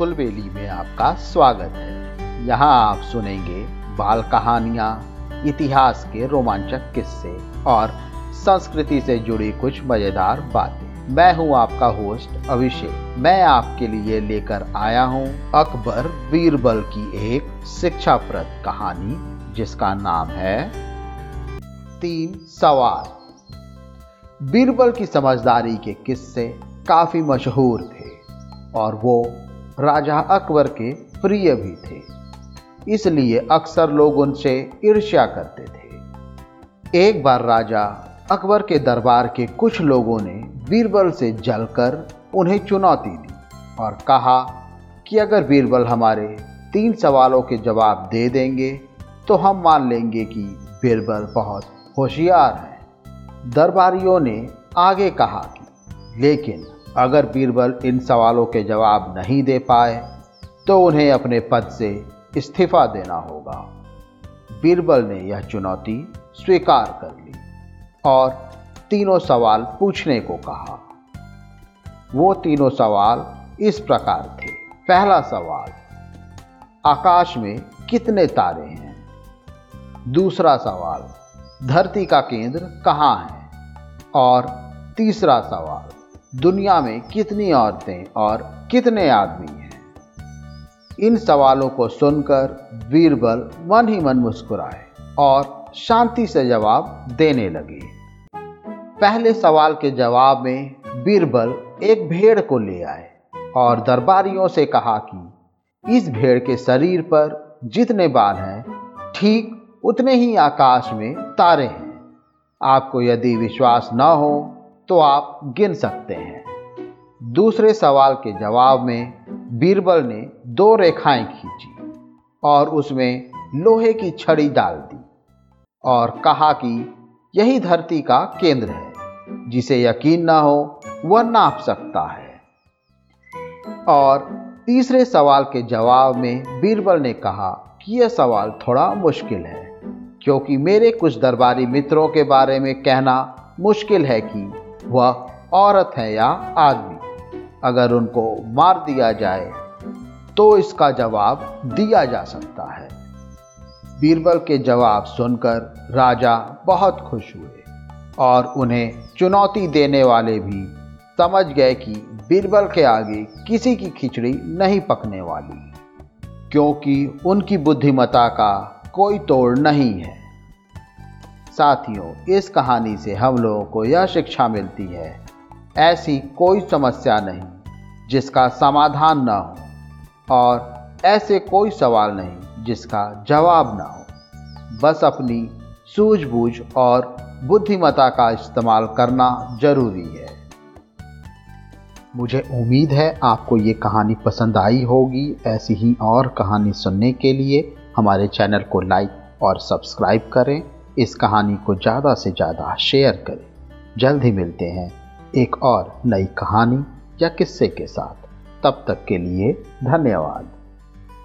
कुलबेली में आपका स्वागत है। यहाँ आप सुनेंगे बाल कहानियाँ, इतिहास के रोमांचक किस्से और संस्कृति से जुड़ी कुछ मज़ेदार बातें। मैं हूँ आपका होस्ट अभिषेक। मैं आपके लिए लेकर आया हूँ अकबर बीरबल की एक शिक्षाप्रद कहानी, जिसका नाम है तीन सवाल। बीरबल की समझदारी के किस्से काफ़ी मशहूर थे और वो राजा अकबर के प्रिय भी थे। इसलिए अक्सर लोग उनसे ईर्ष्या करते थे। एक बार राजा अकबर के दरबार के कुछ लोगों ने बीरबल से जलकर उन्हें चुनौती दी और कहा कि अगर बीरबल हमारे तीन सवालों के जवाब दे देंगे तो हम मान लेंगे कि बीरबल बहुत होशियार हैं। दरबारियों ने आगे कहा कि, लेकिन अगर बीरबल इन सवालों के जवाब नहीं दे पाए तो उन्हें अपने पद से इस्तीफा देना होगा। बीरबल ने यह चुनौती स्वीकार कर ली और तीनों सवाल पूछने को कहा। वो तीनों सवाल इस प्रकार थे। पहला सवाल, आकाश में कितने तारे हैं? दूसरा सवाल, धरती का केंद्र कहाँ है? और तीसरा सवाल दुनिया में कितनी औरतें और कितने आदमी हैं? इन सवालों को सुनकर बीरबल मन ही मन मुस्कुराए और शांति से जवाब देने लगे। पहले सवाल के जवाब में बीरबल एक भेड़ को ले आए और दरबारियों से कहा कि, इस भेड़ के शरीर पर जितने बाल हैं, ठीक उतने ही आकाश में तारे हैं। आपको यदि विश्वास न हो तो आप गिन सकते हैं। दूसरे सवाल के जवाब में बीरबल ने दो रेखाएँ खींची और उसमें लोहे की छड़ी डाल दी और कहा कि यही धरती का केंद्र है, जिसे यकीन ना हो वह नाप सकता है। और तीसरे सवाल के जवाब में बीरबल ने कहा कि यह सवाल थोड़ा मुश्किल है, क्योंकि मेरे कुछ दरबारी मित्रों के बारे में कहना मुश्किल है कि वह औरत है या आदमी। अगर उनको मार दिया जाए तो इसका जवाब दिया जा सकता है। बीरबल के जवाब सुनकर राजा बहुत खुश हुए और उन्हें चुनौती देने वाले भी समझ गए कि बीरबल के आगे किसी की खिचड़ी नहीं पकने वाली, क्योंकि उनकी बुद्धिमता का कोई तोड़ नहीं है। साथियों, इस कहानी से हम लोगों को यह शिक्षा मिलती है। ऐसी कोई समस्या नहीं, जिसका समाधान न हो, और ऐसे कोई सवाल नहीं, जिसका जवाब ना हो। बस अपनी सूझबूझ और बुद्धिमता का इस्तेमाल करना ज़रूरी है। मुझे उम्मीद है आपको ये कहानी पसंद आई होगी। ऐसी ही और कहानी सुनने के लिए हमारे चैनल को लाइक और सब्सक्राइब करें। इस कहानी को ज़्यादा से ज़्यादा शेयर करें। जल्द ही मिलते हैं एक और नई कहानी या किस्से के साथ। तब तक के लिए धन्यवाद।